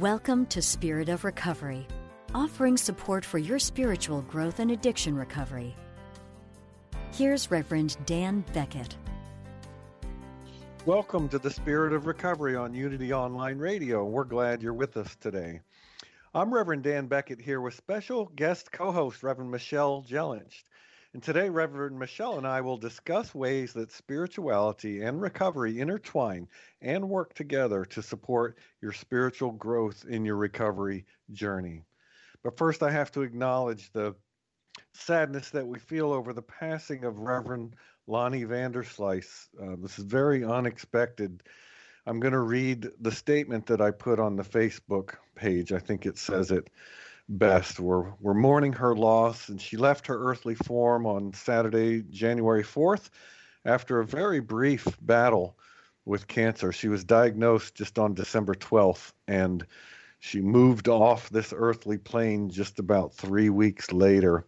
Welcome to Spirit of Recovery, offering support for your spiritual growth and addiction recovery. Here's Reverend Dan Beckett. Welcome to the Spirit of Recovery on Unity Online Radio. We're glad you're with us today. I'm Reverend Dan Beckett here with special guest co host Reverend Michelle Jellinch. And today, Reverend Michelle and I will discuss ways that spirituality and recovery intertwine and work together to support your spiritual growth in your recovery journey. But first, I have to acknowledge the sadness that we feel over the passing of Reverend Lonnie Vanderslice. Uh, this is very unexpected. I'm going to read the statement that I put on the Facebook page. I think it says it best. We're, we're mourning her loss, and she left her earthly form on Saturday, January 4th, after a very brief battle with cancer. She was diagnosed just on December 12th, and she moved off this earthly plane just about three weeks later.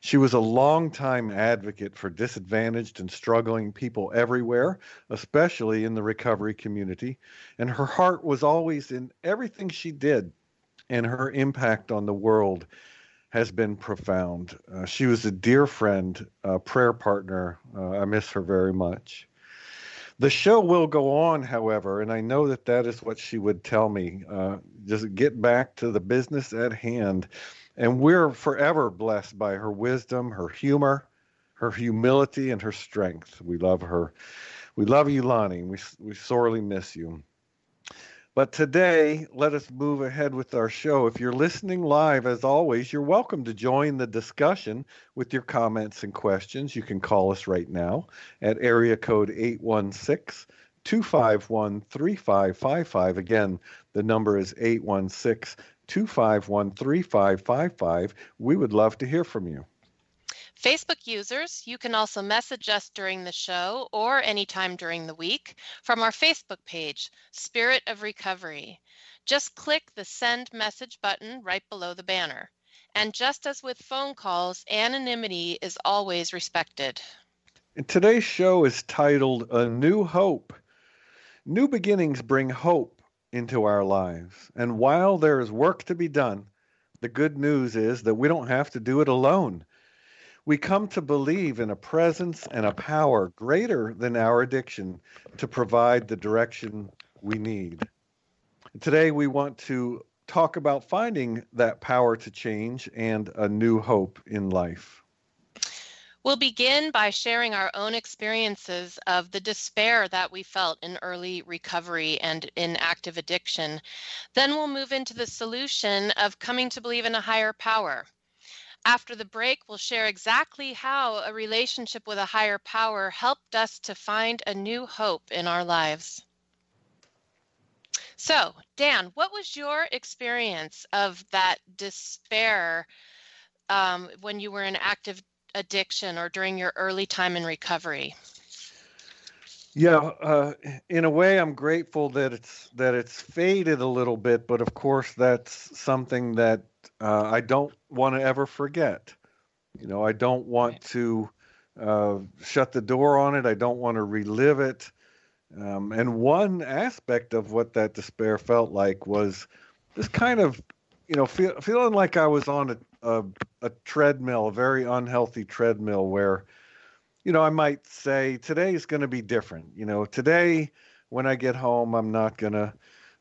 She was a longtime advocate for disadvantaged and struggling people everywhere, especially in the recovery community, and her heart was always in everything she did and her impact on the world has been profound. Uh, she was a dear friend, a prayer partner. Uh, I miss her very much. The show will go on, however, and I know that that is what she would tell me. Uh, just get back to the business at hand. And we're forever blessed by her wisdom, her humor, her humility, and her strength. We love her. We love you, Lonnie. We, we sorely miss you. But today, let us move ahead with our show. If you're listening live, as always, you're welcome to join the discussion with your comments and questions. You can call us right now at area code 816 251 3555. Again, the number is 816 251 3555. We would love to hear from you. Facebook users, you can also message us during the show or anytime during the week from our Facebook page, Spirit of Recovery. Just click the send message button right below the banner. And just as with phone calls, anonymity is always respected. Today's show is titled A New Hope. New beginnings bring hope into our lives. And while there is work to be done, the good news is that we don't have to do it alone we come to believe in a presence and a power greater than our addiction to provide the direction we need. Today, we want to talk about finding that power to change and a new hope in life. We'll begin by sharing our own experiences of the despair that we felt in early recovery and in active addiction. Then we'll move into the solution of coming to believe in a higher power. After the break, we'll share exactly how a relationship with a higher power helped us to find a new hope in our lives. So, Dan, what was your experience of that despair um, when you were in active addiction or during your early time in recovery? Yeah, uh, in a way, I'm grateful that it's that it's faded a little bit, but of course, that's something that uh, I don't want to ever forget. You know, I don't want to uh, shut the door on it. I don't want to relive it. Um, and one aspect of what that despair felt like was just kind of, you know, feel, feeling like I was on a, a, a treadmill, a very unhealthy treadmill where, you know, I might say today is going to be different. You know, today when I get home, I'm not going to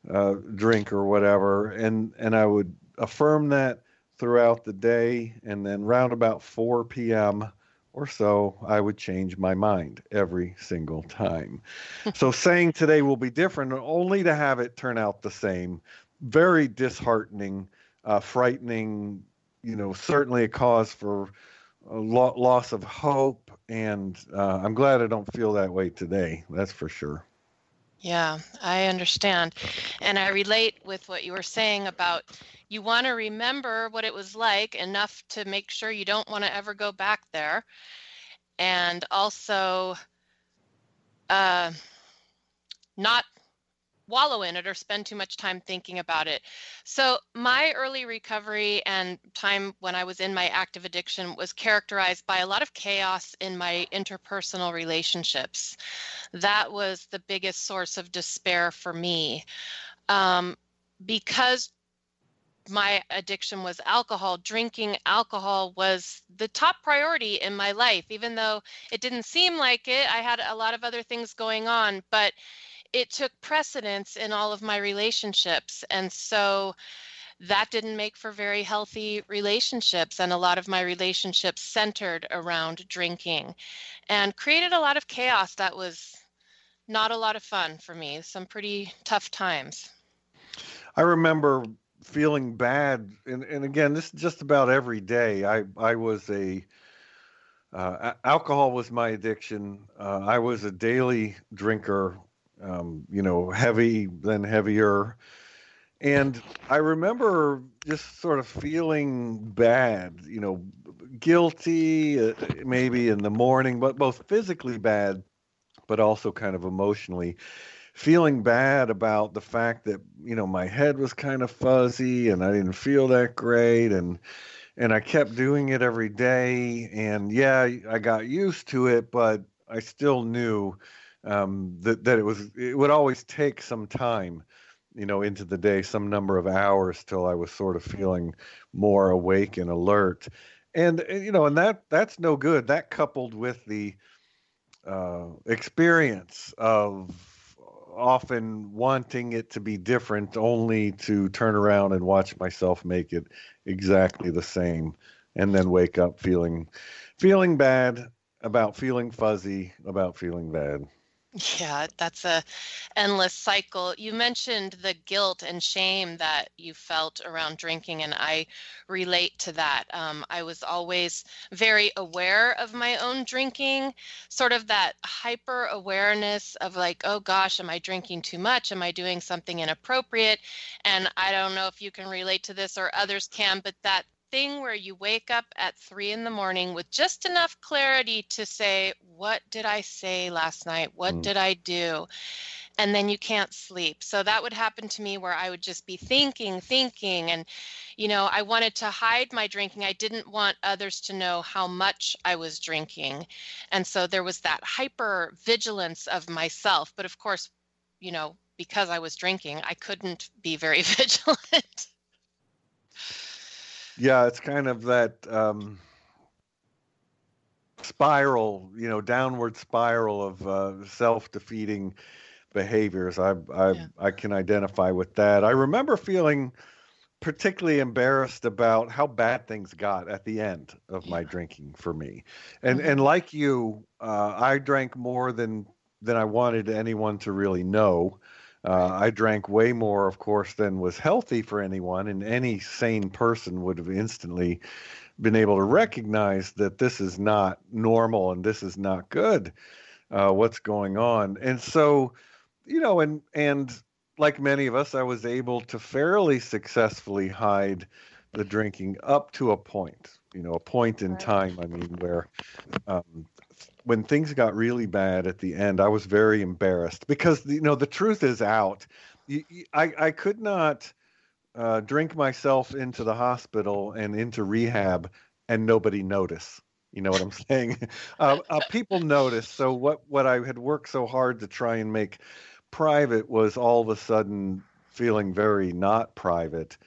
uh, drink or whatever, and and I would affirm that throughout the day, and then round about 4 p.m. or so, I would change my mind every single time. so saying today will be different, only to have it turn out the same, very disheartening, uh, frightening. You know, certainly a cause for a lo- loss of hope, and uh, I'm glad I don't feel that way today. That's for sure. Yeah, I understand. And I relate with what you were saying about you want to remember what it was like enough to make sure you don't want to ever go back there. And also, uh, not wallow in it or spend too much time thinking about it. So, my early recovery and time when I was in my active addiction was characterized by a lot of chaos in my interpersonal relationships. That was the biggest source of despair for me. Um, because my addiction was alcohol, drinking alcohol was the top priority in my life, even though it didn't seem like it. I had a lot of other things going on, but it took precedence in all of my relationships. And so that didn't make for very healthy relationships. And a lot of my relationships centered around drinking and created a lot of chaos that was not a lot of fun for me, some pretty tough times. I remember feeling bad, and, and again, this is just about every day. I, I was a, uh, alcohol was my addiction. Uh, I was a daily drinker um, you know, heavy, then heavier. And I remember just sort of feeling bad, you know, guilty, uh, maybe in the morning, but both physically bad, but also kind of emotionally feeling bad about the fact that you know my head was kind of fuzzy and I didn't feel that great and and I kept doing it every day and yeah I got used to it but I still knew um, that that it was it would always take some time, you know, into the day, some number of hours till I was sort of feeling more awake and alert, and eh, you know, and that that's no good. That coupled with the uh, experience of often wanting it to be different only to turn around and watch myself make it exactly the same and then wake up feeling feeling bad about feeling fuzzy about feeling bad yeah, that's a endless cycle. You mentioned the guilt and shame that you felt around drinking, and I relate to that. Um, I was always very aware of my own drinking, sort of that hyper awareness of like, oh gosh, am I drinking too much? Am I doing something inappropriate? And I don't know if you can relate to this or others can, but that thing where you wake up at three in the morning with just enough clarity to say, What did I say last night? What mm. did I do? And then you can't sleep. So that would happen to me where I would just be thinking, thinking. And, you know, I wanted to hide my drinking. I didn't want others to know how much I was drinking. And so there was that hyper vigilance of myself. But of course, you know, because I was drinking, I couldn't be very vigilant. Yeah, it's kind of that um, spiral, you know, downward spiral of uh, self-defeating behaviors. I I yeah. I can identify with that. I remember feeling particularly embarrassed about how bad things got at the end of yeah. my drinking for me, and mm-hmm. and like you, uh, I drank more than than I wanted anyone to really know. Uh, I drank way more, of course, than was healthy for anyone, and any sane person would have instantly been able to recognize that this is not normal and this is not good. Uh, what's going on? And so, you know, and and like many of us, I was able to fairly successfully hide the drinking up to a point. You know, a point in time. I mean, where um, when things got really bad at the end, I was very embarrassed because you know the truth is out. I I could not uh, drink myself into the hospital and into rehab and nobody notice. You know what I'm saying? uh, uh, people notice. So what what I had worked so hard to try and make private was all of a sudden feeling very not private,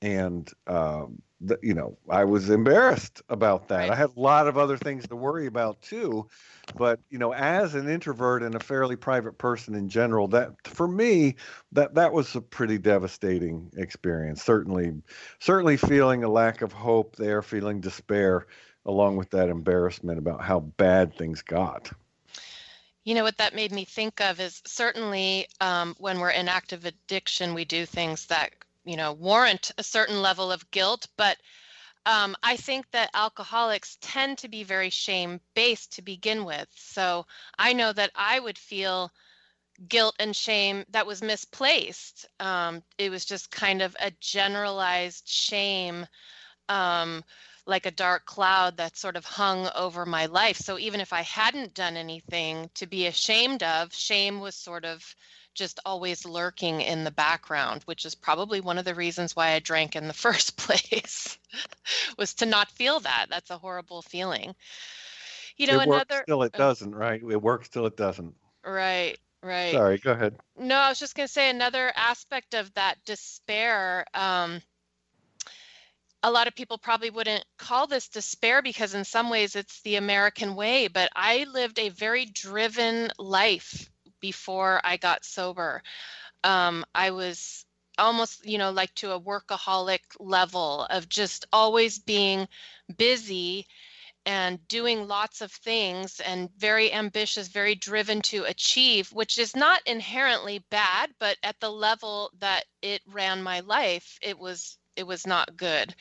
and um, you know, I was embarrassed about that. Right. I had a lot of other things to worry about too. But, you know, as an introvert and a fairly private person in general, that for me, that that was a pretty devastating experience. Certainly, certainly feeling a lack of hope there, feeling despair, along with that embarrassment about how bad things got. You know what that made me think of is certainly um, when we're in active addiction, we do things that you know warrant a certain level of guilt, but um, I think that alcoholics tend to be very shame based to begin with. So I know that I would feel guilt and shame that was misplaced. Um, it was just kind of a generalized shame, um, like a dark cloud that sort of hung over my life. So even if I hadn't done anything to be ashamed of, shame was sort of just always lurking in the background, which is probably one of the reasons why I drank in the first place, was to not feel that. That's a horrible feeling. You know, it another. Works till it oh. doesn't, right? It works till it doesn't. Right, right. Sorry, go ahead. No, I was just going to say another aspect of that despair. Um, a lot of people probably wouldn't call this despair because, in some ways, it's the American way, but I lived a very driven life before I got sober. Um, I was almost, you know, like to a workaholic level of just always being busy and doing lots of things and very ambitious, very driven to achieve, which is not inherently bad, but at the level that it ran my life, it was it was not good.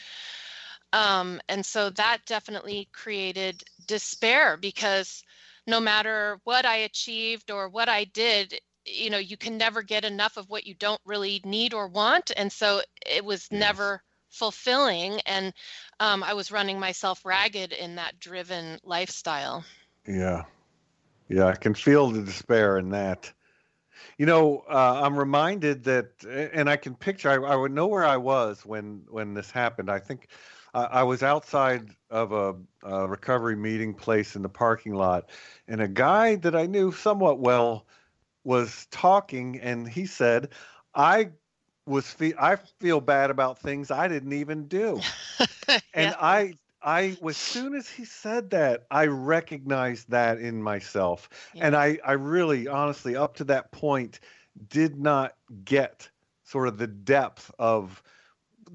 Um, and so that definitely created despair because no matter what I achieved or what I did, you know, you can never get enough of what you don't really need or want. And so it was Yes. never fulfilling. And um, I was running myself ragged in that driven lifestyle. Yeah. Yeah, I can feel the despair in that. You know, uh, I'm reminded that, and I can picture. I, I would know where I was when when this happened. I think I, I was outside of a, a recovery meeting place in the parking lot, and a guy that I knew somewhat well was talking, and he said, "I was fe- I feel bad about things I didn't even do." and Yeah. I I as soon as he said that, I recognized that in myself. And I I really honestly up to that point did not get sort of the depth of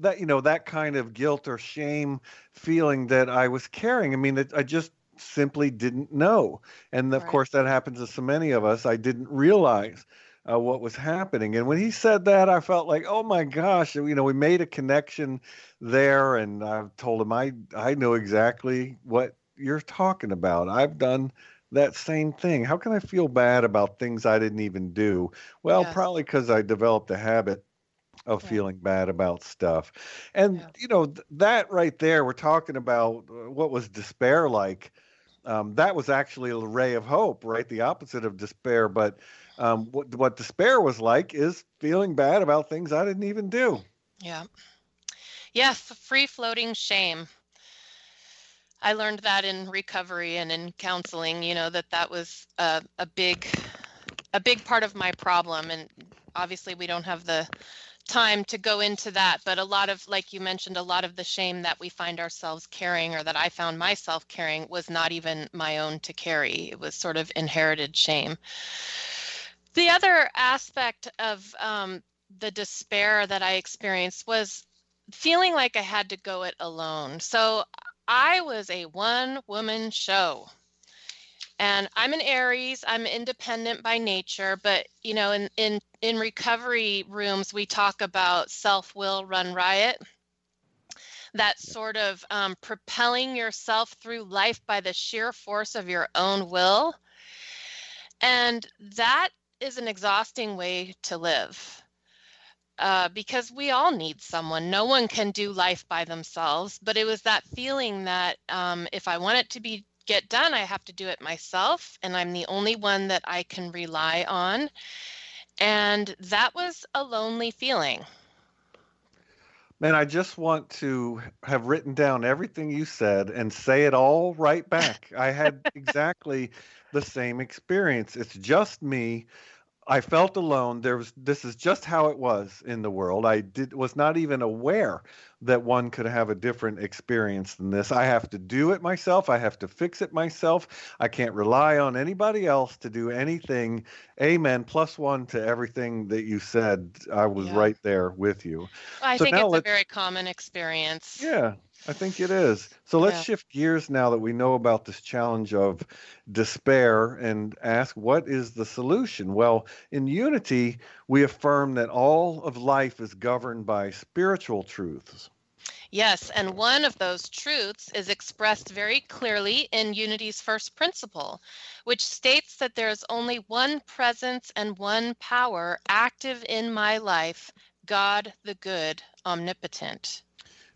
that you know that kind of guilt or shame feeling that I was carrying. I mean, it, I just simply didn't know. And of Right. course that happens to so many of us. I didn't realize uh, what was happening. And when he said that, I felt like, oh my gosh, you know, we made a connection there. And I told him I I know exactly what you're talking about. I've done that same thing. How can I feel bad about things I didn't even do? Well, Yes. probably because I developed a habit of Yeah. feeling bad about stuff. And Yeah. you know th- that right there, we're talking about uh, what was despair like. Um, that was actually a ray of hope, right? The opposite of despair. But um, what what despair was like is feeling bad about things I didn't even do. Yeah. Yeah, free floating shame. I learned that in recovery and in counseling, you know, that that was a, a big a big part of my problem and obviously we don't have the time to go into that, but a lot of like you mentioned a lot of the shame that we find ourselves carrying or that I found myself carrying was not even my own to carry. It was sort of inherited shame. The other aspect of um, the despair that I experienced was feeling like I had to go it alone. So I was a one woman show. And I'm an Aries, I'm independent by nature, but you know, in in in recovery rooms we talk about self-will run riot. That sort of um, propelling yourself through life by the sheer force of your own will. And that is an exhausting way to live uh, because we all need someone. No one can do life by themselves. But it was that feeling that um, if I want it to be get done, I have to do it myself, and I'm the only one that I can rely on. And that was a lonely feeling. Man, I just want to have written down everything you said and say it all right back. I had exactly the same experience. It's just me I felt alone. There was this is just how it was in the world. I did was not even aware that one could have a different experience than this. I have to do it myself. I have to fix it myself. I can't rely on anybody else to do anything. Amen. Plus one to everything that you said. I was yeah. right there with you. I so think it's a very common experience. Yeah. I think it is. So let's yeah. shift gears now that we know about this challenge of despair and ask what is the solution? Well, in unity, we affirm that all of life is governed by spiritual truths. Yes, and one of those truths is expressed very clearly in Unity's first principle, which states that there is only one presence and one power active in my life God the Good, Omnipotent.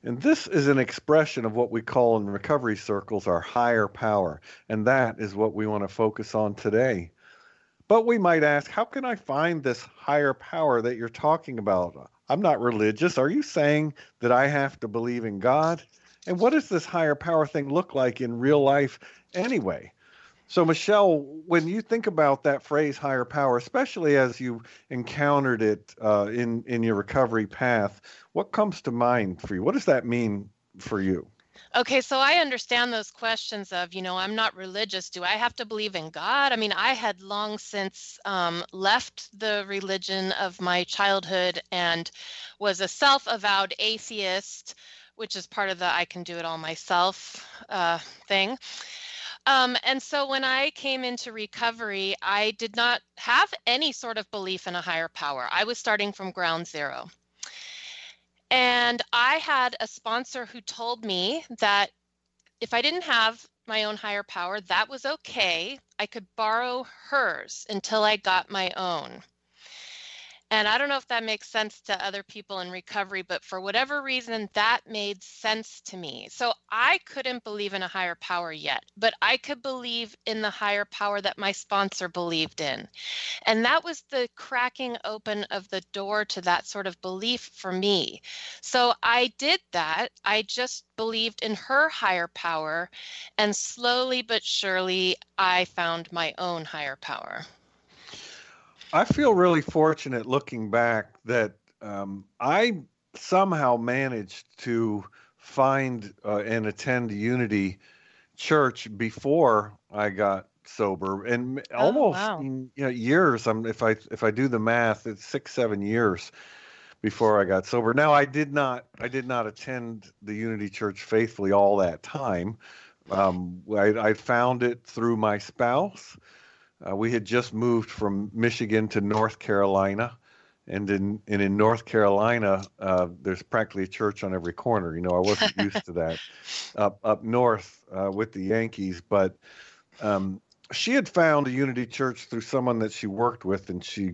And this is an expression of what we call in recovery circles our higher power. And that is what we want to focus on today. But we might ask, how can I find this higher power that you're talking about? I'm not religious. Are you saying that I have to believe in God? And what does this higher power thing look like in real life anyway? So, Michelle, when you think about that phrase "higher power," especially as you encountered it uh, in in your recovery path, what comes to mind for you? What does that mean for you? Okay, so I understand those questions of, you know, I'm not religious. Do I have to believe in God? I mean, I had long since um, left the religion of my childhood and was a self avowed atheist, which is part of the I can do it all myself uh, thing. Um, and so when I came into recovery, I did not have any sort of belief in a higher power. I was starting from ground zero. And I had a sponsor who told me that if I didn't have my own higher power, that was okay. I could borrow hers until I got my own. And I don't know if that makes sense to other people in recovery, but for whatever reason, that made sense to me. So I couldn't believe in a higher power yet, but I could believe in the higher power that my sponsor believed in. And that was the cracking open of the door to that sort of belief for me. So I did that. I just believed in her higher power. And slowly but surely, I found my own higher power. I feel really fortunate looking back that um, I somehow managed to find uh, and attend Unity Church before I got sober, and oh, almost wow. you know, years. I'm if I if I do the math, it's six seven years before I got sober. Now I did not I did not attend the Unity Church faithfully all that time. Um, I, I found it through my spouse. Uh, we had just moved from Michigan to North Carolina, and in and in North Carolina, uh, there's practically a church on every corner. You know, I wasn't used to that up up north uh, with the Yankees, but um, she had found a Unity Church through someone that she worked with, and she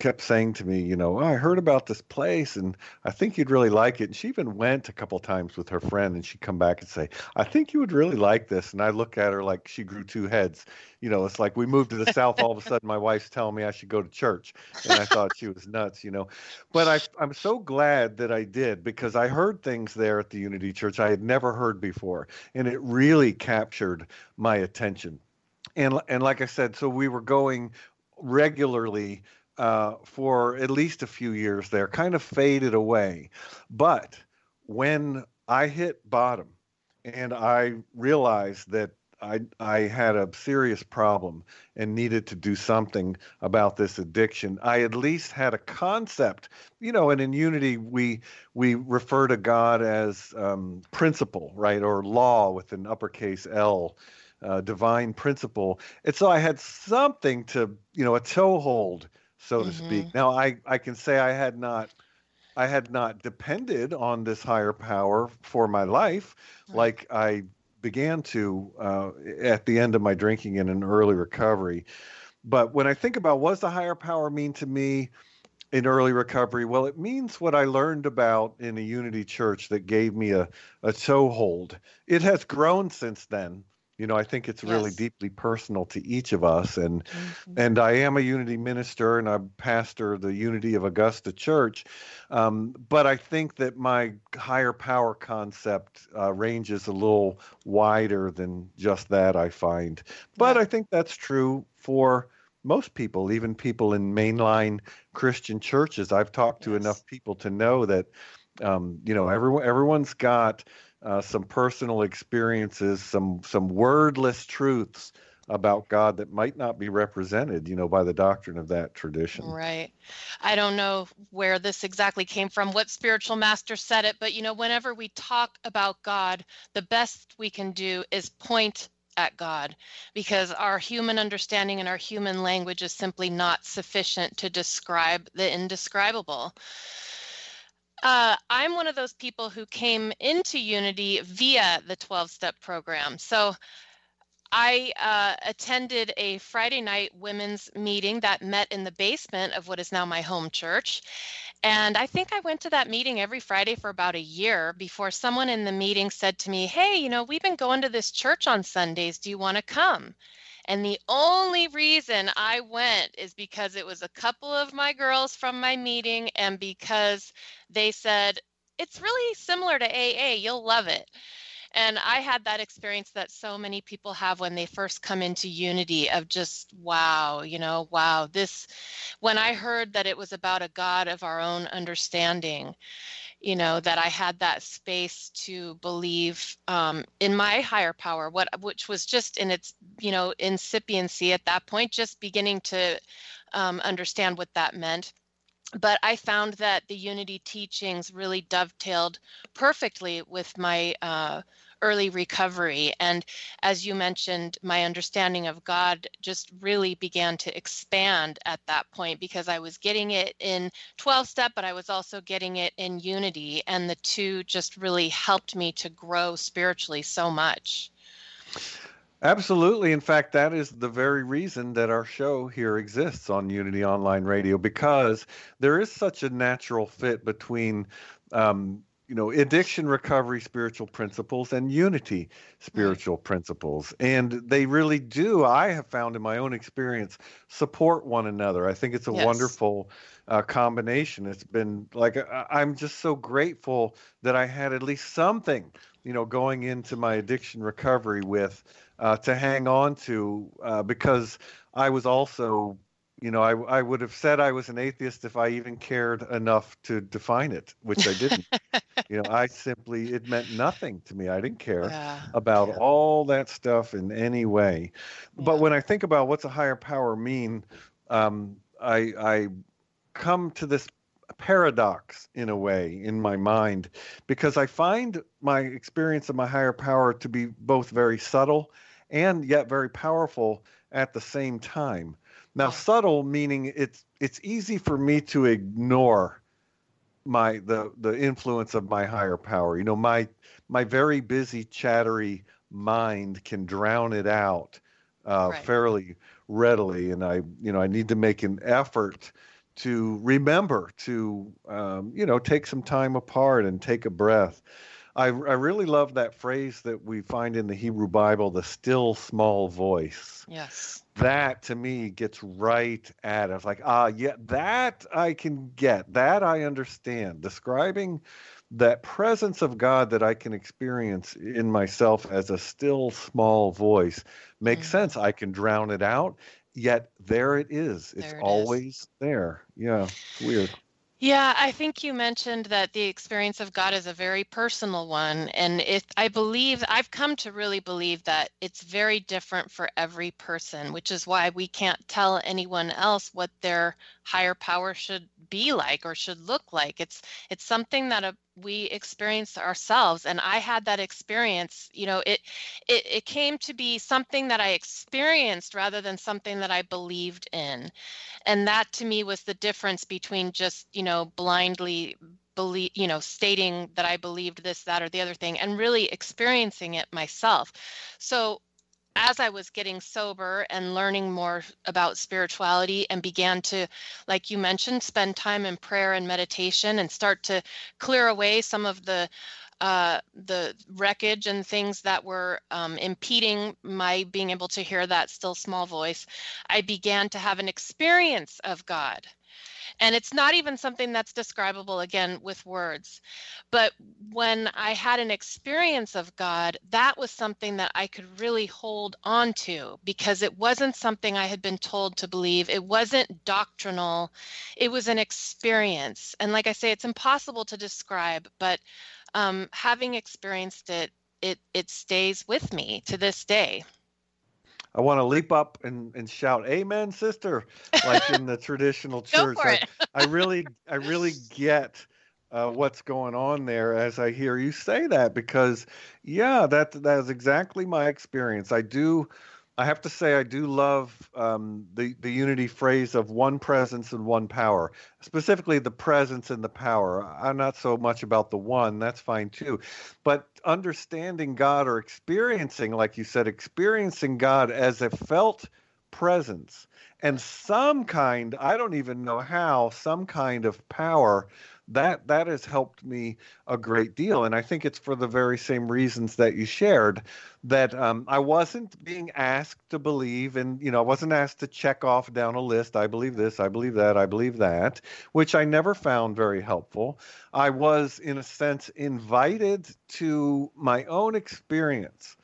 kept saying to me, you know, oh, I heard about this place and I think you'd really like it. And she even went a couple times with her friend and she'd come back and say, I think you would really like this. And I look at her like she grew two heads. You know, it's like we moved to the South. All of a sudden, my wife's telling me I should go to church. And I thought she was nuts, you know. But I, I'm so glad that I did because I heard things there at the Unity Church I had never heard before. And it really captured my attention. And, and like I said, so we were going regularly uh, for at least a few years there, kind of faded away. But when I hit bottom and I realized that I, I had a serious problem and needed to do something about this addiction. I at least had a concept, you know. And in Unity, we we refer to God as um, principle, right, or law with an uppercase L, uh, divine principle. And so I had something to, you know, a toehold so to mm-hmm. speak. Now I, I can say I had not I had not depended on this higher power for my life right. like I began to uh, at the end of my drinking in an early recovery. But when I think about what does the higher power mean to me in early recovery, well, it means what I learned about in a Unity church that gave me a, a toehold. It has grown since then you know i think it's really yes. deeply personal to each of us and mm-hmm. and i am a unity minister and i pastor the unity of augusta church um, but i think that my higher power concept uh, ranges a little wider than just that i find but yeah. i think that's true for most people, even people in mainline Christian churches. I've talked to yes. enough people to know that um, you know everyone everyone's got uh, some personal experiences, some some wordless truths about God that might not be represented, you know, by the doctrine of that tradition. Right. I don't know where this exactly came from, what spiritual master said it, but you know, whenever we talk about God, the best we can do is point at God because our human understanding and our human language is simply not sufficient to describe the indescribable. Uh, I'm one of those people who came into Unity via the 12 step program. So I uh, attended a Friday night women's meeting that met in the basement of what is now my home church. And I think I went to that meeting every Friday for about a year before someone in the meeting said to me, Hey, you know, we've been going to this church on Sundays. Do you want to come? And the only reason I went is because it was a couple of my girls from my meeting and because they said, It's really similar to AA. You'll love it. And I had that experience that so many people have when they first come into Unity of just, wow, you know, wow, this, when I heard that it was about a God of our own understanding, you know, that I had that space to believe um, in my higher power, what, which was just in its, you know, incipiency at that point, just beginning to um, understand what that meant. But I found that the Unity teachings really dovetailed perfectly with my uh, early recovery. And as you mentioned, my understanding of God just really began to expand at that point because I was getting it in 12 step, but I was also getting it in unity. And the two just really helped me to grow spiritually so much. Absolutely. In fact, that is the very reason that our show here exists on Unity Online Radio because there is such a natural fit between um, you know addiction recovery spiritual principles and unity spiritual right. principles and they really do i have found in my own experience support one another i think it's a yes. wonderful uh, combination it's been like i'm just so grateful that i had at least something you know going into my addiction recovery with uh, to hang on to uh, because i was also you know, I, I would have said I was an atheist if I even cared enough to define it, which I didn't. you know, I simply, it meant nothing to me. I didn't care yeah, about yeah. all that stuff in any way. Yeah. But when I think about what's a higher power mean, um, I, I come to this paradox in a way in my mind because I find my experience of my higher power to be both very subtle and yet very powerful at the same time. Now, subtle meaning it's it's easy for me to ignore my the the influence of my higher power. You know, my my very busy, chattery mind can drown it out uh, right. fairly readily, and I you know I need to make an effort to remember to um, you know take some time apart and take a breath. I, I really love that phrase that we find in the Hebrew Bible, the still small voice. Yes. That to me gets right at it. Like, ah, yeah, that I can get. That I understand. Describing that presence of God that I can experience in myself as a still small voice makes mm-hmm. sense. I can drown it out, yet there it is. It's it always is. there. Yeah, weird. Yeah, I think you mentioned that the experience of God is a very personal one. And if I believe, I've come to really believe that it's very different for every person, which is why we can't tell anyone else what their higher power should be like or should look like. It's it's something that a, we experience ourselves and i had that experience you know it, it it came to be something that i experienced rather than something that i believed in. And that to me was the difference between just you know blindly believe you know stating that i believed this that or the other thing and really experiencing it myself. So as I was getting sober and learning more about spirituality and began to, like you mentioned, spend time in prayer and meditation and start to clear away some of the uh, the wreckage and things that were um, impeding my being able to hear that still small voice, I began to have an experience of God. And it's not even something that's describable again with words. But when I had an experience of God, that was something that I could really hold on to because it wasn't something I had been told to believe. It wasn't doctrinal, it was an experience. And like I say, it's impossible to describe, but um, having experienced it, it, it stays with me to this day. I want to leap up and, and shout, "Amen, sister!" like in the traditional church. I, I, really, I really get uh, what's going on there as I hear you say that because, yeah, that that is exactly my experience. I do I have to say, I do love um, the the unity phrase of one presence and one power. Specifically, the presence and the power. I'm not so much about the one. That's fine too, but understanding God or experiencing, like you said, experiencing God as a felt presence and some kind. I don't even know how. Some kind of power that that has helped me a great deal and i think it's for the very same reasons that you shared that um, i wasn't being asked to believe and you know i wasn't asked to check off down a list i believe this i believe that i believe that which i never found very helpful i was in a sense invited to my own experience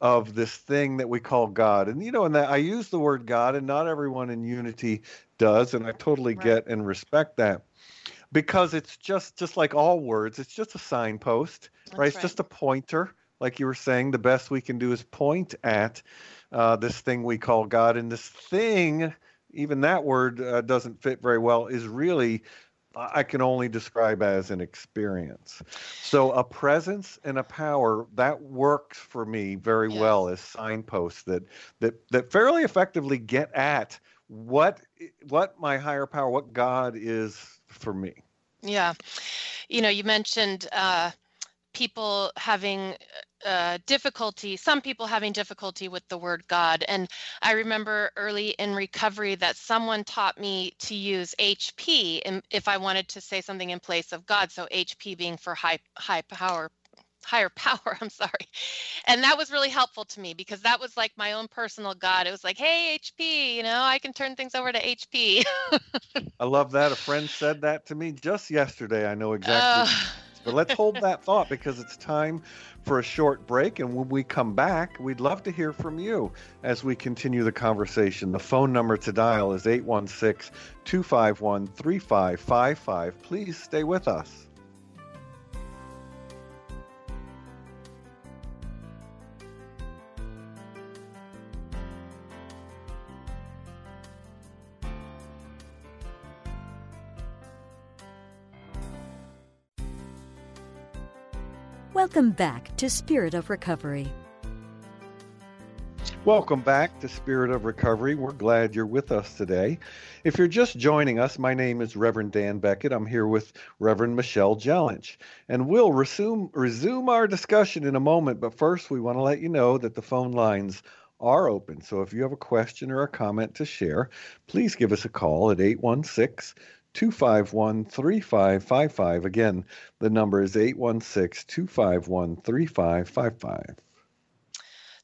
of this thing that we call God. And you know, and that I use the word God, and not everyone in unity does, and I totally right. get and respect that because it's just just like all words it's just a signpost right? right? it's just a pointer like you were saying the best we can do is point at uh, this thing we call god and this thing even that word uh, doesn't fit very well is really i can only describe as an experience so a presence and a power that works for me very yes. well as signposts that that that fairly effectively get at what what my higher power what god is for me. Yeah. You know, you mentioned uh, people having uh, difficulty, some people having difficulty with the word God. And I remember early in recovery that someone taught me to use HP if I wanted to say something in place of God. So HP being for high high power higher power i'm sorry. And that was really helpful to me because that was like my own personal god. It was like hey hp you know i can turn things over to hp i love that. A friend said that to me just yesterday. I know exactly but let's hold that thought because it's time for a short break and when we come back we'd love to hear from you as we continue the conversation. The phone number to dial is 816 251 3555 please stay with us Welcome back to Spirit of Recovery. Welcome back to Spirit of Recovery. We're glad you're with us today. If you're just joining us, my name is Reverend Dan Beckett. I'm here with Reverend Michelle Jellinch, and we'll resume resume our discussion in a moment. But first, we want to let you know that the phone lines are open. So if you have a question or a comment to share, please give us a call at 816 251 3555. Again, the number is 816 251 3555.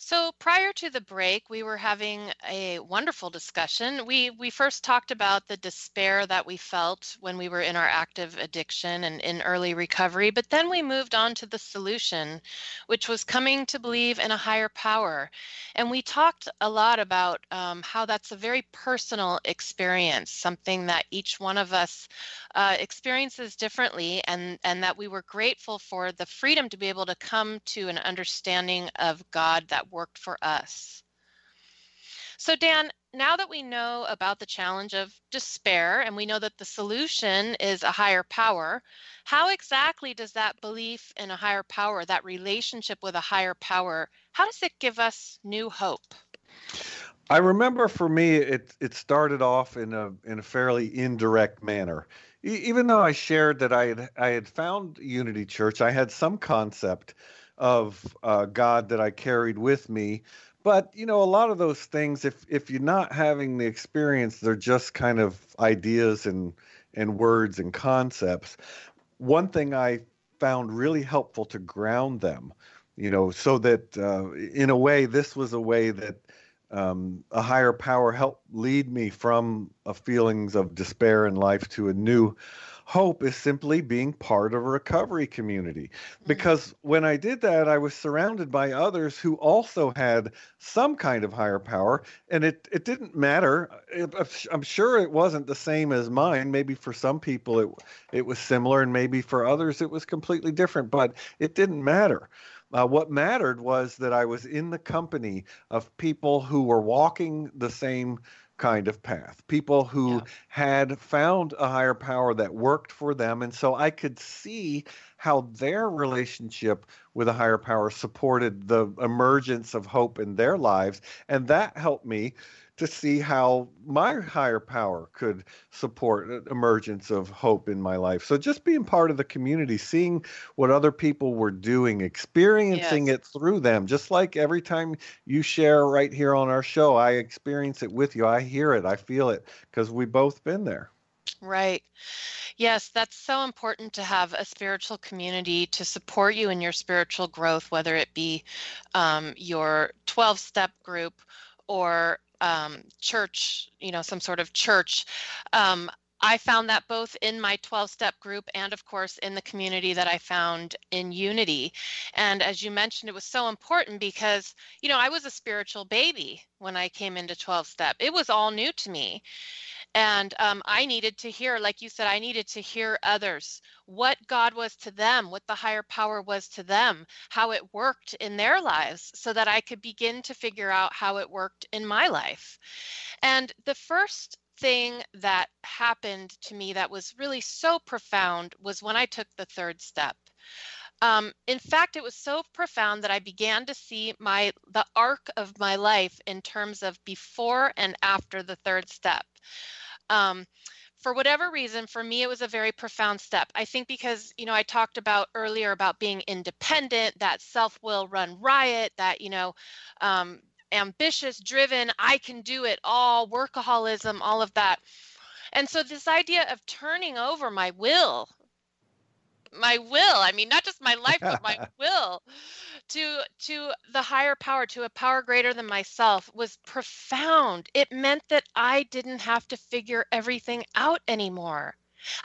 So prior to the break, we were having a wonderful discussion. We we first talked about the despair that we felt when we were in our active addiction and in early recovery, but then we moved on to the solution, which was coming to believe in a higher power. And we talked a lot about um, how that's a very personal experience, something that each one of us uh, experiences differently, and and that we were grateful for the freedom to be able to come to an understanding of God that worked for us. So, Dan, now that we know about the challenge of despair and we know that the solution is a higher power, how exactly does that belief in a higher power, that relationship with a higher power, how does it give us new hope? I remember for me, it it started off in a in a fairly indirect manner. E- even though I shared that I had I had found Unity Church, I had some concept of uh, God that I carried with me. But you know, a lot of those things, if if you're not having the experience, they're just kind of ideas and and words and concepts. One thing I found really helpful to ground them, you know, so that uh, in a way, this was a way that um, a higher power helped lead me from a feelings of despair in life to a new hope is simply being part of a recovery community. Mm-hmm. Because when I did that, I was surrounded by others who also had some kind of higher power, and it, it didn't matter. I'm sure it wasn't the same as mine. Maybe for some people it it was similar, and maybe for others it was completely different. But it didn't matter. Uh, what mattered was that I was in the company of people who were walking the same kind of path, people who yeah. had found a higher power that worked for them. And so I could see how their relationship with a higher power supported the emergence of hope in their lives. And that helped me to see how my higher power could support emergence of hope in my life. So just being part of the community, seeing what other people were doing, experiencing yes. it through them, just like every time you share right here on our show, I experience it with you. I hear it, I feel it because we've both been there. Right. Yes, that's so important to have a spiritual community to support you in your spiritual growth, whether it be um, your 12 step group or um, church, you know, some sort of church. Um, I found that both in my 12 step group and, of course, in the community that I found in Unity. And as you mentioned, it was so important because, you know, I was a spiritual baby when I came into 12 step. It was all new to me. And um, I needed to hear, like you said, I needed to hear others, what God was to them, what the higher power was to them, how it worked in their lives, so that I could begin to figure out how it worked in my life. And the first thing that happened to me that was really so profound was when I took the third step. Um, in fact, it was so profound that I began to see my the arc of my life in terms of before and after the third step. Um, for whatever reason, for me, it was a very profound step. I think because, you know, I talked about earlier about being independent, that self will run riot, that, you know, um, ambitious, driven, I can do it all, workaholism, all of that. And so, this idea of turning over my will my will i mean not just my life but my will to to the higher power to a power greater than myself was profound it meant that i didn't have to figure everything out anymore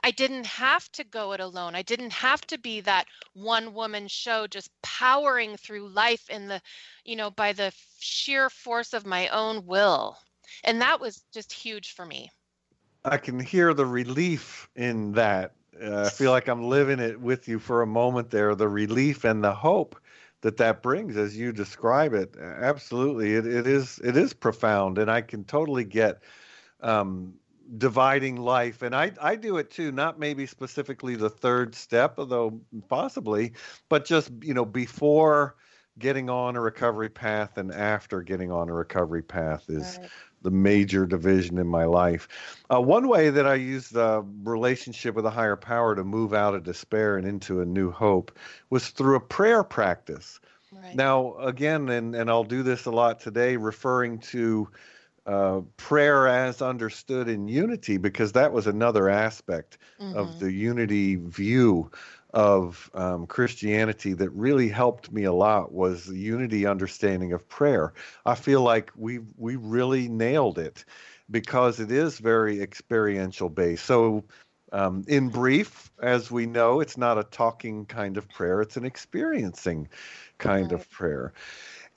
I didn't have to go it alone. I didn't have to be that one woman show just powering through life in the, you know, by the sheer force of my own will. And that was just huge for me. I can hear the relief in that uh, I feel like I'm living it with you for a moment there. The relief and the hope that that brings, as you describe it, absolutely, it, it is it is profound, and I can totally get um, dividing life, and I I do it too. Not maybe specifically the third step, although possibly, but just you know before getting on a recovery path and after getting on a recovery path is right the major division in my life. Uh, one way that I use the relationship with a higher power to move out of despair and into a new hope was through a prayer practice. Right. Now, again, and, and I'll do this a lot today, referring to uh, prayer as understood in unity, because that was another aspect mm-hmm. of the unity view of um, Christianity that really helped me a lot was the unity understanding of prayer. I feel like we we really nailed it because it is very experiential based. So, um, in brief, as we know, it's not a talking kind of prayer; it's an experiencing kind right. of prayer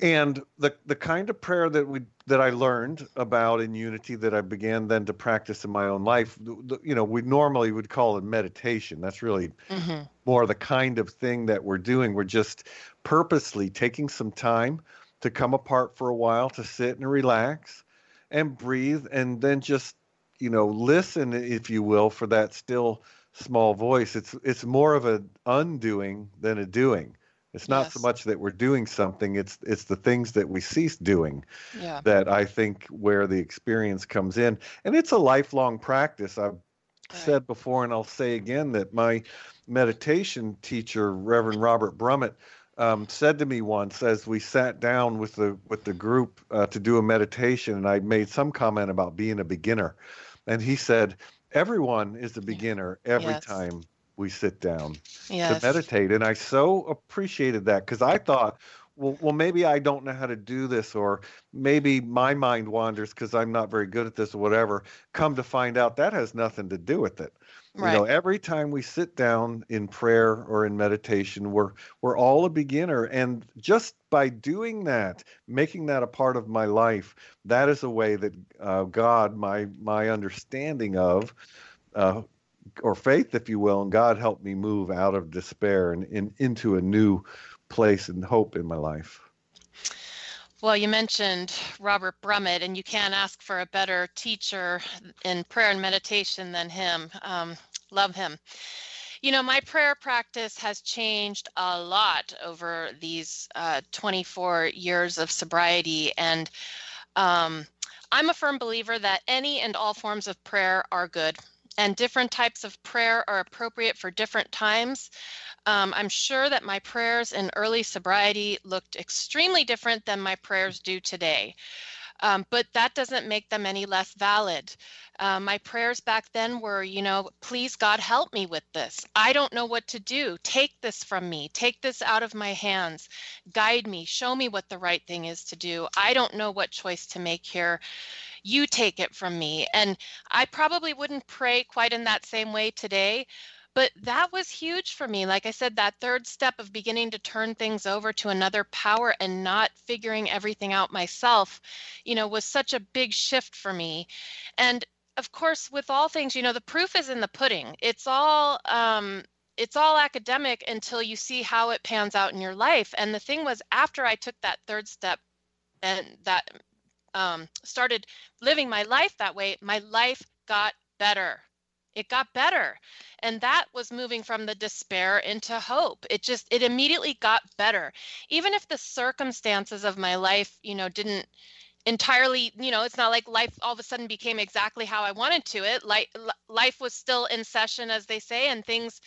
and the the kind of prayer that we that I learned about in unity that I began then to practice in my own life, you know, we normally would call it meditation. That's really mm-hmm. more the kind of thing that we're doing. We're just purposely taking some time to come apart for a while, to sit and relax and breathe, and then just you know listen, if you will, for that still small voice. It's it's more of an undoing than a doing it's not yes. so much that we're doing something; it's it's the things that we cease doing yeah. that I think where the experience comes in, and it's a lifelong practice. I've right. said before, and I'll say again that my meditation teacher, Reverend Robert Brumet, um, said to me once as we sat down with the with the group uh, to do a meditation, and I made some comment about being a beginner, and he said, "Everyone is a beginner every yes. time we sit down yes. to meditate. And I so appreciated that because I thought, well, well, maybe I don't know how to do this, or maybe my mind wanders because I'm not very good at this, or whatever. Come to find out, that has nothing to do with it. Right. You know, every time we sit down in prayer or in meditation, we're we're all a beginner, and just by doing that, making that a part of my life, that is a way that uh, God, my my understanding of, uh, or faith, if you will, and God helped me move out of despair and in, into a new place and hope in my life. Well, you mentioned Robert Brumet, and you can't ask for a better teacher in prayer and meditation than him. Um, love him. You know, my prayer practice has changed a lot over these uh, 24 years of sobriety. And um, I'm a firm believer that any and all forms of prayer are good, and different types of prayer are appropriate for different times. Um, I'm sure that my prayers in early sobriety looked extremely different than my prayers do today. Um, but that doesn't make them any less valid. Uh, my prayers back then were, you know, please God help me with this. I don't know what to do. Take this from me. Take this out of my hands. Guide me. Show me what the right thing is to do. I don't know what choice to make here. You take it from me. And I probably wouldn't pray quite in that same way today but that was huge for me. Like I said, that third step of beginning to turn things over to another power and not figuring everything out myself, you know, was such a big shift for me. And of course, with all things, you know, the proof is in the pudding. It's all, um, it's all academic until you see how it pans out in your life. And the thing was, after I took that third step and that um, started living my life that way, my life got better it got better. And that was moving from the despair into hope. It just it immediately got better. Even if the circumstances of my life you know didn't entirely you know it's not like life all of a sudden became exactly how i wanted to. It life life was still in session as they say and things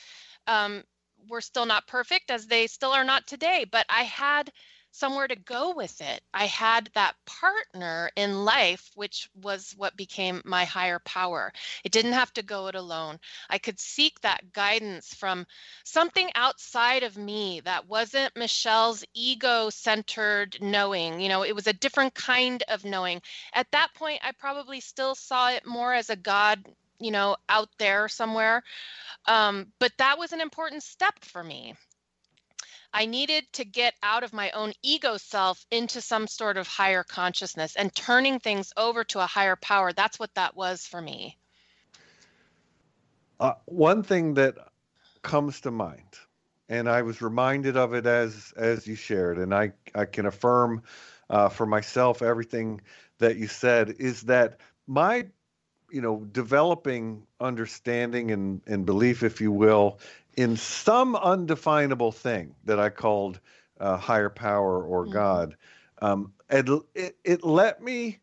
um, were still not perfect as they still are not today. But i had somewhere to go with it. I had that partner in life, which was what became my higher power. It didn't have to go it alone. I could seek that guidance from something outside of me that wasn't Michelle's ego centered knowing. You know, it was a different kind of knowing. At that point, I probably still saw it more as a God you know out there somewhere um, but that was an important step for me I needed to get out of my own ego self into some sort of higher consciousness and turning things over to a higher power. That's what that was for me. Uh, one thing that comes to mind, and I was reminded of it as as you shared, and I I can affirm uh, for myself everything that you said is that my you know developing understanding and, and belief if you will in some undefinable thing that I called uh, higher power or mm-hmm. God, um, it, it, it let me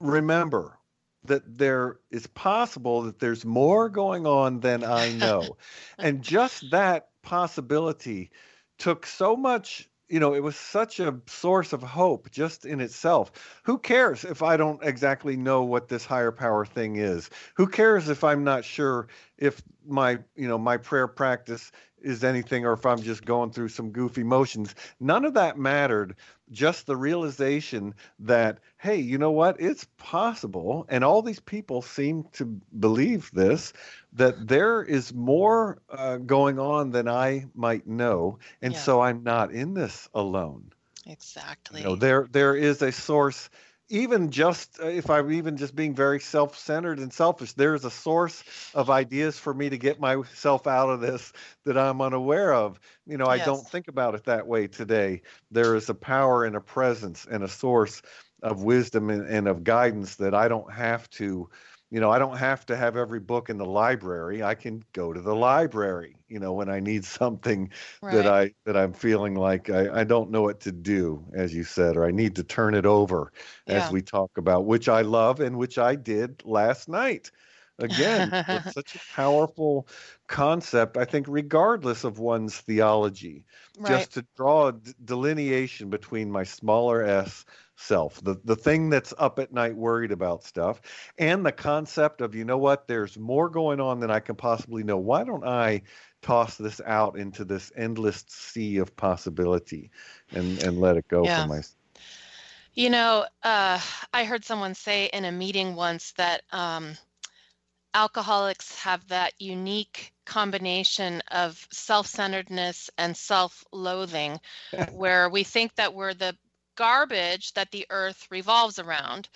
remember that there is possible that there's more going on than I know. and just that possibility took so much you know, it was such a source of hope just in itself. Who cares if I don't exactly know what this higher power thing is? Who cares if I'm not sure if my, you know, my prayer practice is anything or if I'm just going through some goofy motions? None of that mattered. Just the realization that, hey, you know what? It's possible. And all these people seem to believe this that there is more uh, going on than I might know, and yeah. so I'm not in this alone. Exactly. You know, there there is a source. Even just uh, if I'm even just being very self-centered and selfish, there's a source of ideas for me to get myself out of this that I'm unaware of. You know, I don't think about it that way today. There is a power and a presence and a source of wisdom and, and of guidance that I don't have to you know, I don't have to have every book in the library. I can go to the library, you know, when I need something right. that I that I'm feeling like I, I don't know what to do, as you said, or I need to turn it over, yeah. as we talk about, which I love and which I did last night. Again, it's such a powerful concept. I think, regardless of one's theology, right. just to draw a d- delineation between my smaller s self, the, the thing that's up at night worried about stuff, and the concept of, you know what, there's more going on than I can possibly know. Why don't I toss this out into this endless sea of possibility and, and let it go yeah. for myself? You know, uh, I heard someone say in a meeting once that um, alcoholics have that unique combination of self-centeredness and self-loathing where we think that we're the garbage that the earth revolves around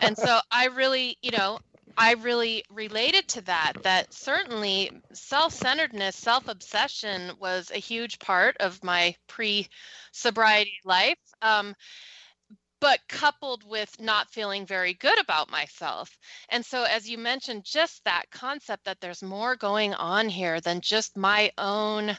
and so i really you know i really related to that that certainly self-centeredness self-obsession was a huge part of my pre-sobriety life um, but coupled with not feeling very good about myself. And so, as you mentioned, just that concept that there's more going on here than just my own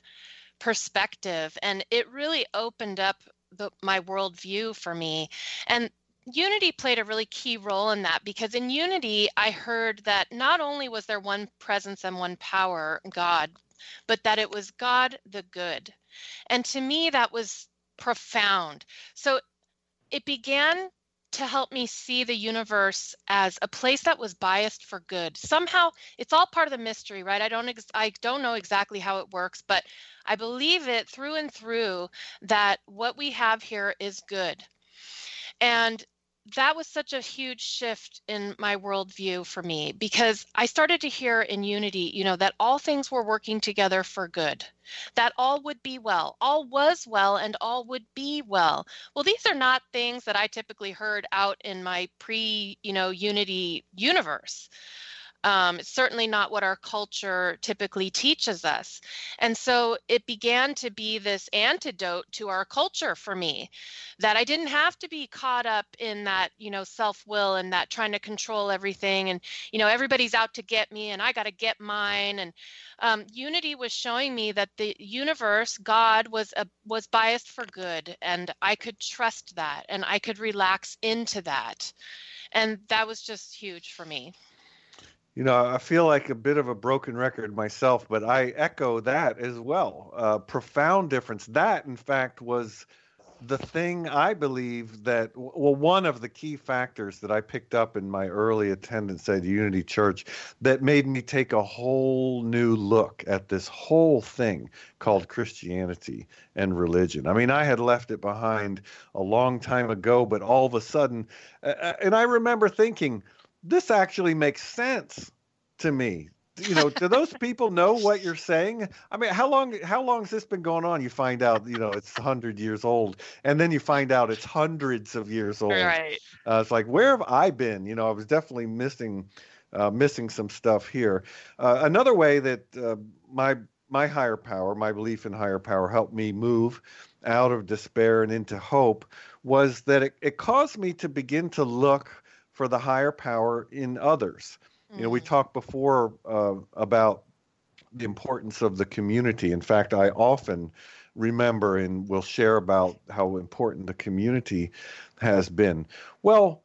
perspective. And it really opened up the, my worldview for me. And Unity played a really key role in that because in Unity, I heard that not only was there one presence and one power, God, but that it was God the good. And to me, that was profound. So it began to help me see the universe as a place that was biased for good. Somehow, it's all part of the mystery, right? I don't ex- I don't know exactly how it works, but I believe it through and through that what we have here is good. And that was such a huge shift in my worldview for me because I started to hear in unity, you know, that all things were working together for good, that all would be well, all was well, and all would be well. Well, these are not things that I typically heard out in my pre, you know, unity universe. Um, it's certainly not what our culture typically teaches us. And so it began to be this antidote to our culture for me that I didn't have to be caught up in that, you know, self will and that trying to control everything. And, you know, everybody's out to get me and I got to get mine. And um, Unity was showing me that the universe, God, was a, was biased for good. And I could trust that and I could relax into that. And that was just huge for me. You know, I feel like a bit of a broken record myself, but I echo that as well. Uh, profound difference. That, in fact, was the thing I believe that, well, one of the key factors that I picked up in my early attendance at Unity Church that made me take a whole new look at this whole thing called Christianity and religion. I mean, I had left it behind a long time ago, but all of a sudden, and I remember thinking, this actually makes sense to me. You know, do those people know what you're saying? I mean, how long how long has this been going on? You find out, you know, it's hundred years old, and then you find out it's hundreds of years old. Right. Uh, it's like, where have I been? You know, I was definitely missing uh, missing some stuff here. Uh, another way that uh, my my higher power, my belief in higher power, helped me move out of despair and into hope was that it, it caused me to begin to look for the higher power in others. Mm. You know, we mm. talked before uh, about the importance of the community. In fact, I often remember and will share about how important the community has been. Well,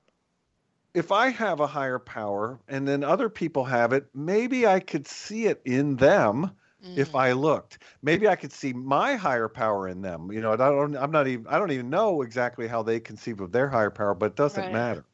if I have a higher power and then other people have it, maybe I could see it in them mm. if I looked. Maybe I could see my higher power in them. You know, I don't I'm not even I don't even know exactly how they conceive of their higher power, but it doesn't right. matter.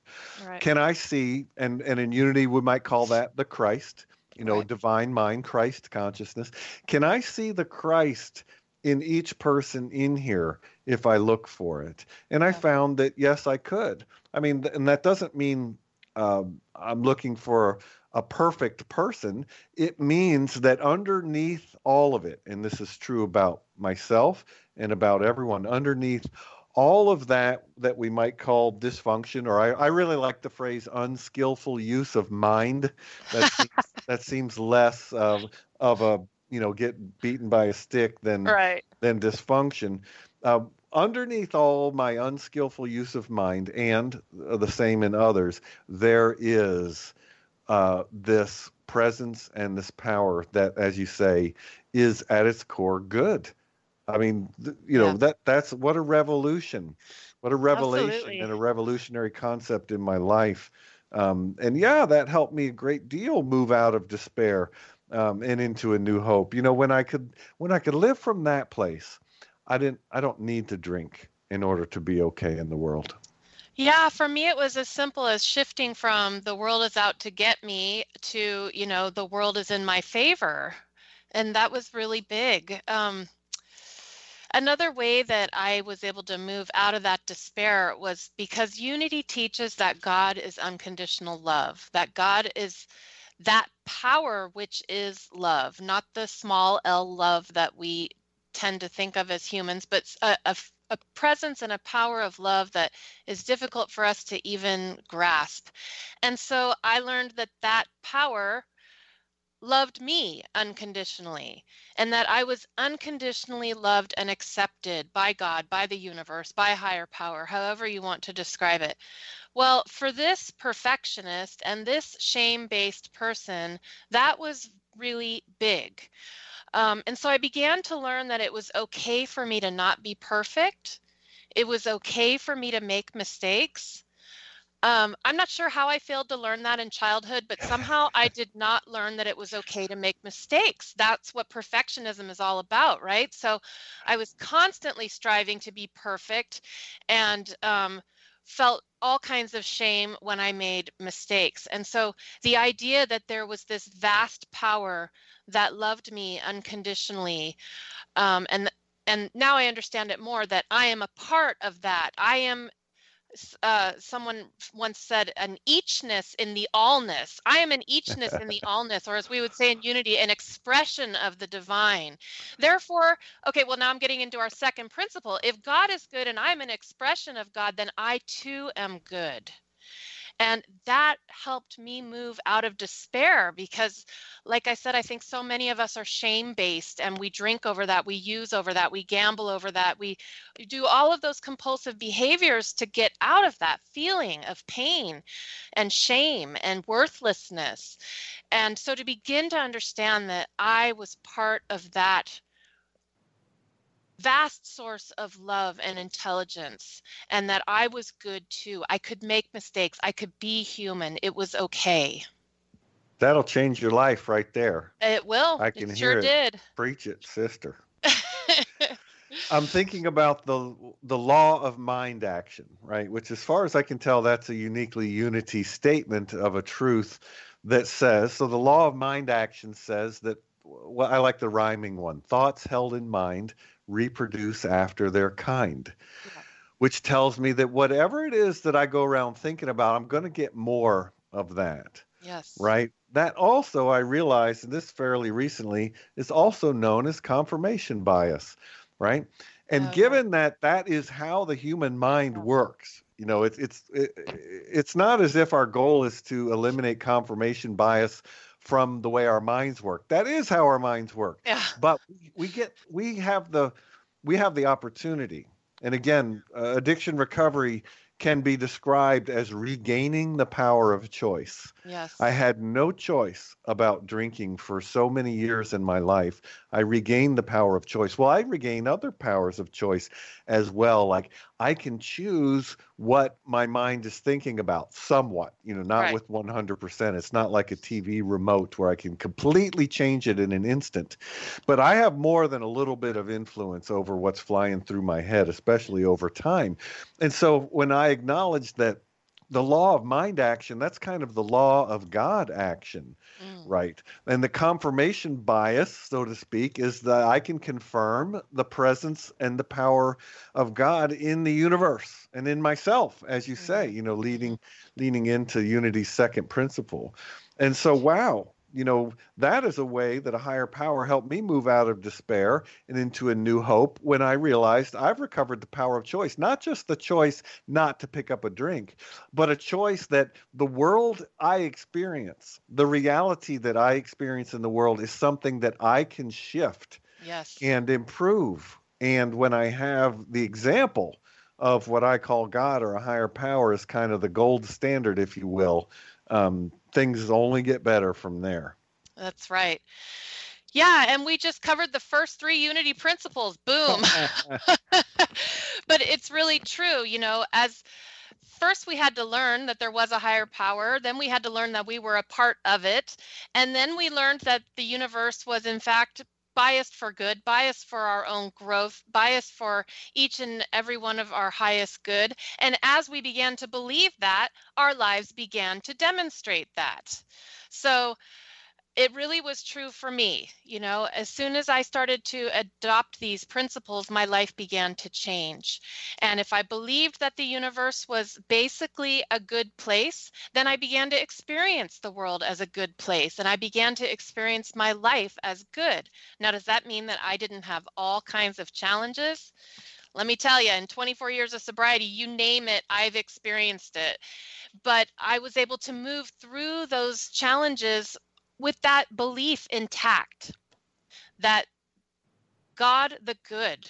Right. Can I see and and in unity we might call that the Christ, you know, right. divine mind, Christ consciousness. Can I see the Christ in each person in here if I look for it? And I found that yes, I could. I mean, and that doesn't mean um, I'm looking for a perfect person, it means that underneath all of it, and this is true about myself and about everyone, underneath all of that that we might call dysfunction, or I, I really like the phrase unskillful use of mind. That seems, that seems less of, of a you know get beaten by a stick than right. than dysfunction. Uh, underneath all my unskillful use of mind and the same in others, there is uh, this presence and this power that, as you say, is at its core good. I mean, th- you know yeah. that that's what a revolution, what a revelation Absolutely. and a revolutionary concept in my life. Um, and yeah, that helped me a great deal move out of despair um, and into a new hope. You know, when I could when I could live from that place, I didn't I don't need to drink in order to be okay in the world. Yeah, for me, it was as simple as shifting from the world is out to get me to, you know, the world is in my favor. And that was really big. Um, another way that I was able to move out of that despair was because unity teaches that God is unconditional love, that God is that power which is love, not the small l love that we tend to think of as humans, but a, a a presence and a power of love that is difficult for us to even grasp. And so I learned that that power loved me unconditionally and that I was unconditionally loved and accepted by God, by the universe, by higher power, however you want to describe it. Well, for this perfectionist and this shame based person, that was really big. Um, and so I began to learn that it was okay for me to not be perfect. It was okay for me to make mistakes. Um, I'm not sure how I failed to learn that in childhood, but somehow I did not learn that it was okay to make mistakes. That's what perfectionism is all about, right? So I was constantly striving to be perfect and um, felt all kinds of shame when I made mistakes. And so the idea that there was this vast power that loved me unconditionally um, and and now i understand it more that i am a part of that i am uh, someone once said an eachness in the allness. I am an eachness in the allness, or as we would say in unity, an expression of the divine. Therefore, okay, well, now I'm getting into our second principle. If God is good and I'm an expression of God, then I too am good. And that helped me move out of despair because, like I said, I think so many of us are shame based and we drink over that, we use over that, we gamble over that, we do all of those compulsive behaviors to get out of that feeling of pain and shame and worthlessness. And so to begin to understand that I was part of that vast source of love and intelligence and that I was good too. I could make mistakes. I could be human. It was okay. That'll change your life right there. It will. I can it hear sure it. did. Preach it, sister. I'm thinking about the the law of mind action, right? Which, as far as I can tell, that's a uniquely unity statement of a truth that says. So the law of mind action says that. Well, I like the rhyming one. Thoughts held in mind reproduce after their kind, yeah. which tells me that whatever it is that I go around thinking about, I'm going to get more of that. Yes. Right. That also, I realized, and this fairly recently, is also known as confirmation bias. Right. And oh, given yeah. that that is how the human mind yeah. works, you know, it's it's it, it's not as if our goal is to eliminate confirmation bias from the way our minds work. That is how our minds work. Yeah. But we get we have the we have the opportunity. And again, uh, addiction recovery can be described as regaining the power of choice. Yes. I had no choice about drinking for so many years in my life. I regained the power of choice. Well, I regain other powers of choice as well. Like I can choose what my mind is thinking about somewhat, you know, not right. with 100%. It's not like a TV remote where I can completely change it in an instant. But I have more than a little bit of influence over what's flying through my head, especially over time. And so when I acknowledge that the law of mind action, that's kind of the law of God action, mm. right? And the confirmation bias, so to speak, is that I can confirm the presence and the power of God in the universe and in myself, as you say, mm-hmm. you know, leading leaning into unity's second principle. And so, wow, you know, that is a way that a higher power helped me move out of despair and into a new hope when I realized I've recovered the power of choice, not just the choice not to pick up a drink, but a choice that the world I experience, the reality that I experience in the world is something that I can shift yes. and improve. And when I have the example of what I call God or a higher power as kind of the gold standard, if you will, um, things only get better from there. That's right. Yeah, and we just covered the first three unity principles. Boom. but it's really true, you know, as first we had to learn that there was a higher power, then we had to learn that we were a part of it, and then we learned that the universe was in fact biased for good, biased for our own growth, biased for each and every one of our highest good. And as we began to believe that, our lives began to demonstrate that. So it really was true for me. You know, as soon as I started to adopt these principles, my life began to change. And if I believed that the universe was basically a good place, then I began to experience the world as a good place and I began to experience my life as good. Now, does that mean that I didn't have all kinds of challenges? Let me tell you, in 24 years of sobriety, you name it, I've experienced it. But I was able to move through those challenges with that belief intact that God the good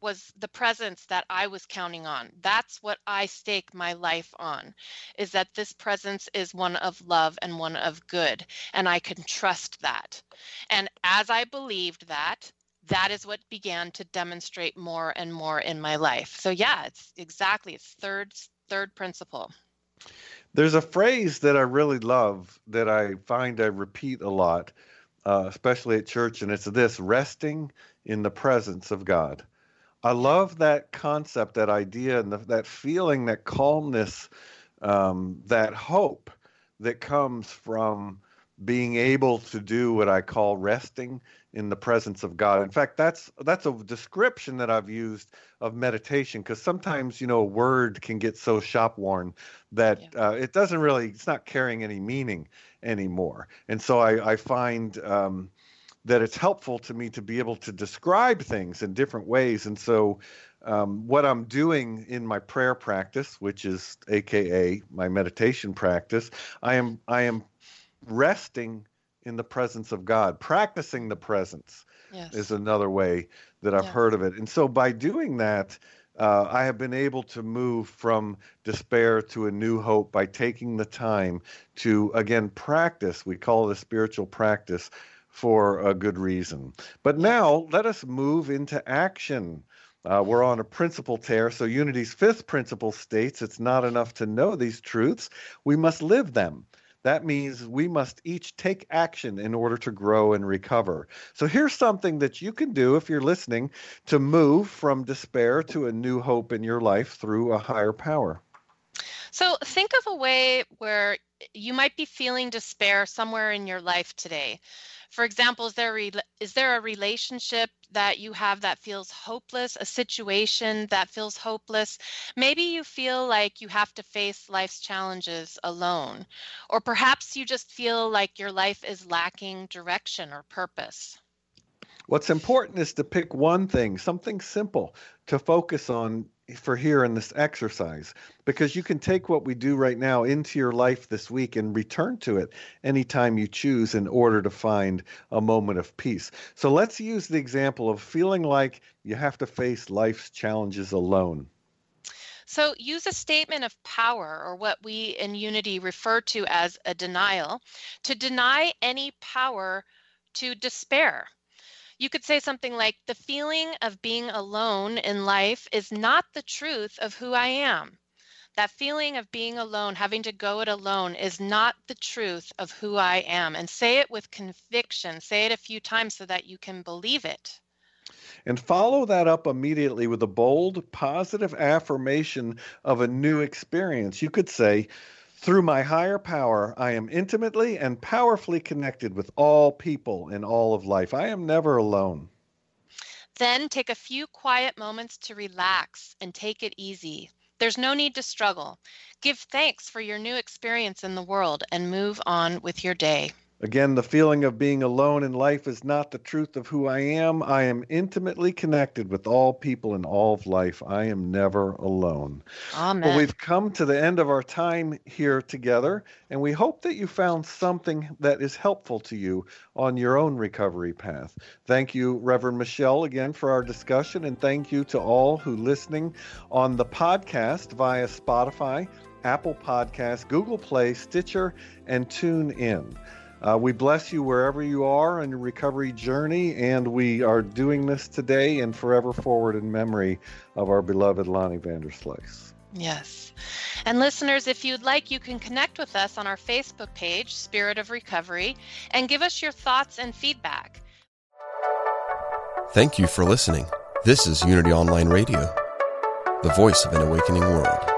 was the presence that I was counting on. That's what I stake my life on is that this presence is one of love and one of good and I can trust that. And as I believed that, that is what began to demonstrate more and more in my life. So yeah, it's exactly it's third third principle. There's a phrase that I really love that I find I repeat a lot, uh, especially at church, and it's this resting in the presence of God. I love that concept, that idea, and the, that feeling, that calmness, um, that hope that comes from being able to do what I call resting in the presence of God. In fact, that's that's a description that I've used of meditation because sometimes you know a word can get so shop worn that yeah. uh, it doesn't really it's not carrying any meaning anymore. And so I, I find um, that it's helpful to me to be able to describe things in different ways. And so um, what I'm doing in my prayer practice, which is AKA my meditation practice, I am I am resting in the presence of God. Practicing the presence yes. is another way that I've yeah. heard of it. And so by doing that, uh, I have been able to move from despair to a new hope by taking the time to, again, practice. We call it a spiritual practice for a good reason. But now let us move into action. Uh, we're on a principle tear. So, Unity's fifth principle states it's not enough to know these truths, we must live them. That means we must each take action in order to grow and recover. So here's something that you can do if you're listening to move from despair to a new hope in your life through a higher power. So think of a way where you might be feeling despair somewhere in your life today. For example, is there a, is there a relationship that you have that feels hopeless, a situation that feels hopeless? Maybe you feel like you have to face life's challenges alone, or perhaps you just feel like your life is lacking direction or purpose. What's important is to pick one thing, something simple to focus on for here in this exercise because you can take what we do right now into your life this week and return to it anytime you choose in order to find a moment of peace. So let's use the example of feeling like you have to face life's challenges alone. So use a statement of power, or what we in Unity refer to as a denial, to deny any power to despair. You could say something like, The feeling of being alone in life is not the truth of who I am. That feeling of being alone, having to go it alone, is not the truth of who I am. And say it with conviction. Say it a few times so that you can believe it. And follow that up immediately with a bold, positive affirmation of a new experience. You could say, through my higher power, I am intimately and powerfully connected with all people in all of life. I am never alone. Then take a few quiet moments to relax and take it easy. There's no need to struggle. Give thanks for your new experience in the world and move on with your day. Again, the feeling of being alone in life is not the truth of who I am. I am intimately connected with all people in all of life. I am never alone. Amen. Well, we've come to the end of our time here together, and we hope that you found something that is helpful to you on your own recovery path. Thank you, Reverend Michelle, again for our discussion, and thank you to all who listening on the podcast via Spotify, Apple Podcasts, Google Play, Stitcher, and Tune In. Uh, we bless you wherever you are on your recovery journey, and we are doing this today and forever forward in memory of our beloved Lonnie Vanderslice. Yes. And listeners, if you'd like, you can connect with us on our Facebook page, Spirit of Recovery, and give us your thoughts and feedback. Thank you for listening. This is Unity Online Radio, the voice of an awakening world.